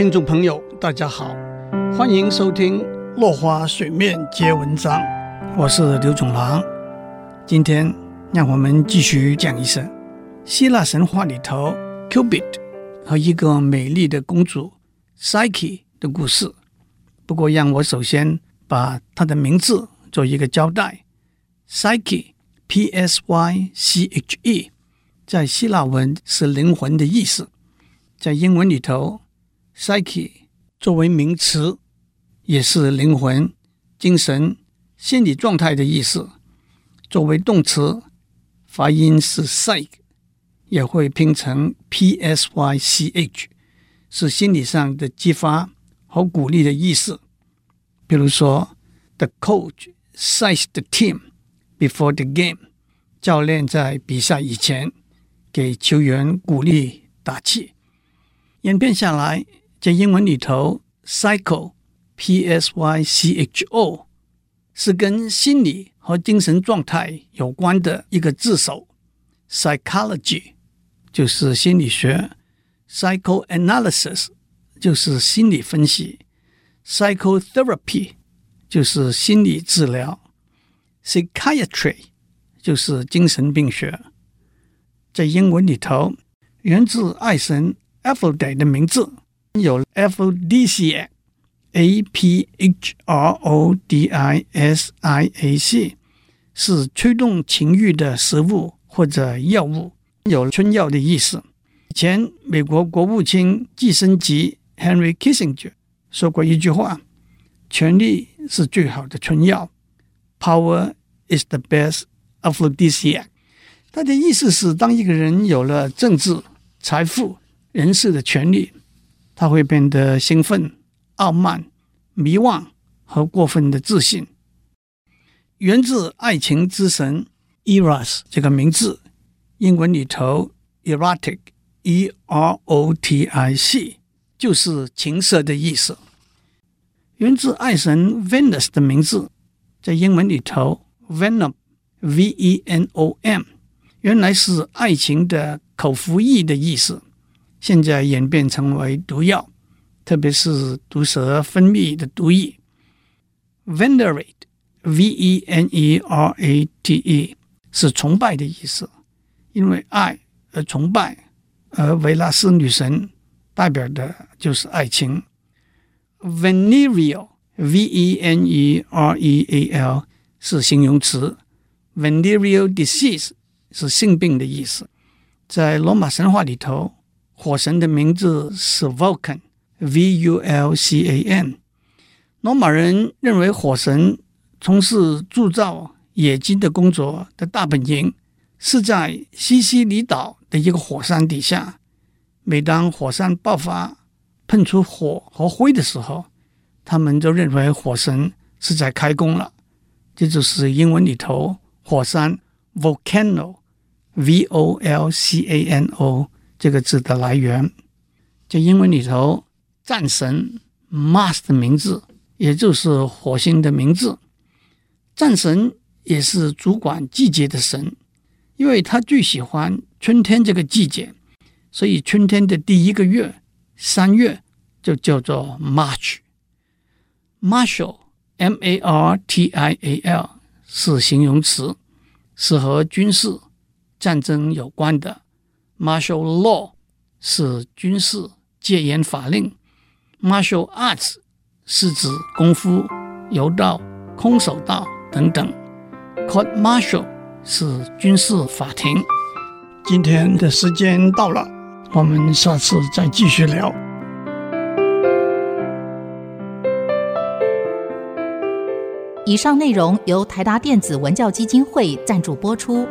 听众朋友，大家好，欢迎收听《落花水面皆文章》，我是刘总郎。今天让我们继续讲一声希腊神话里头 Cupid 和一个美丽的公主 Psyche 的故事。不过，让我首先把她的名字做一个交代：Psyche，P-S-Y-C-H-E，在希腊文是灵魂的意思，在英文里头。Psyche 作为名词，也是灵魂、精神、心理状态的意思。作为动词，发音是 psych，也会拼成 p-s-y-c-h，是心理上的激发和鼓励的意思。比如说，The coach psyched the team before the game，教练在比赛以前给球员鼓励打气。演变下来。在英文里头，psycho，P-S-Y-C-H-O，是跟心理和精神状态有关的一个字首。psychology 就是心理学，psychoanalysis 就是心理分析，psychotherapy 就是心理治疗，psychiatry 就是精神病学。在英文里头，源自爱神 Aphrodite 的名字。有 aphrodisiac，a p h r o d i s i a c，是催动情欲的食物或者药物，有春药的意思。以前美国国务卿季辛吉 Henry Kissinger 说过一句话：“权力是最好的春药，Power is the best aphrodisiac。”他的意思是，当一个人有了政治、财富、人事的权利。他会变得兴奋、傲慢、迷惘和过分的自信。源自爱情之神 Eros 这个名字，英文里头 erotic，E-R-O-T-I-C，就是情色的意思。源自爱神 Venus 的名字，在英文里头 Venom，V-E-N-O-M，原来是爱情的口服液的意思。现在演变成为毒药，特别是毒蛇分泌的毒液。Venerate，V-E-N-E-R-A-T-E 是崇拜的意思，因为爱而崇拜，而维纳斯女神代表的就是爱情。Venereal，V-E-N-E-R-E-A-L 是形容词，Venereal disease 是性病的意思，在罗马神话里头。火神的名字是 Vulcan，V-U-L-C-A-N。罗马人认为火神从事铸造冶金的工作的大本营是在西西里岛的一个火山底下。每当火山爆发，喷出火和灰的时候，他们就认为火神是在开工了。这就是英文里头火山 Volcano，V-O-L-C-A-N-O。这个字的来源，就英文里头，战神 Mars 的名字，也就是火星的名字。战神也是主管季节的神，因为他最喜欢春天这个季节，所以春天的第一个月三月就叫做 March。Martial，M-A-R-T-I-A-L 是形容词，是和军事战争有关的。Martial law 是军事戒严法令，Martial arts 是指功夫、柔道、空手道等等。Court martial 是军事法庭。今天的时间到了，我们下次再继续聊。以上内容由台达电子文教基金会赞助播出。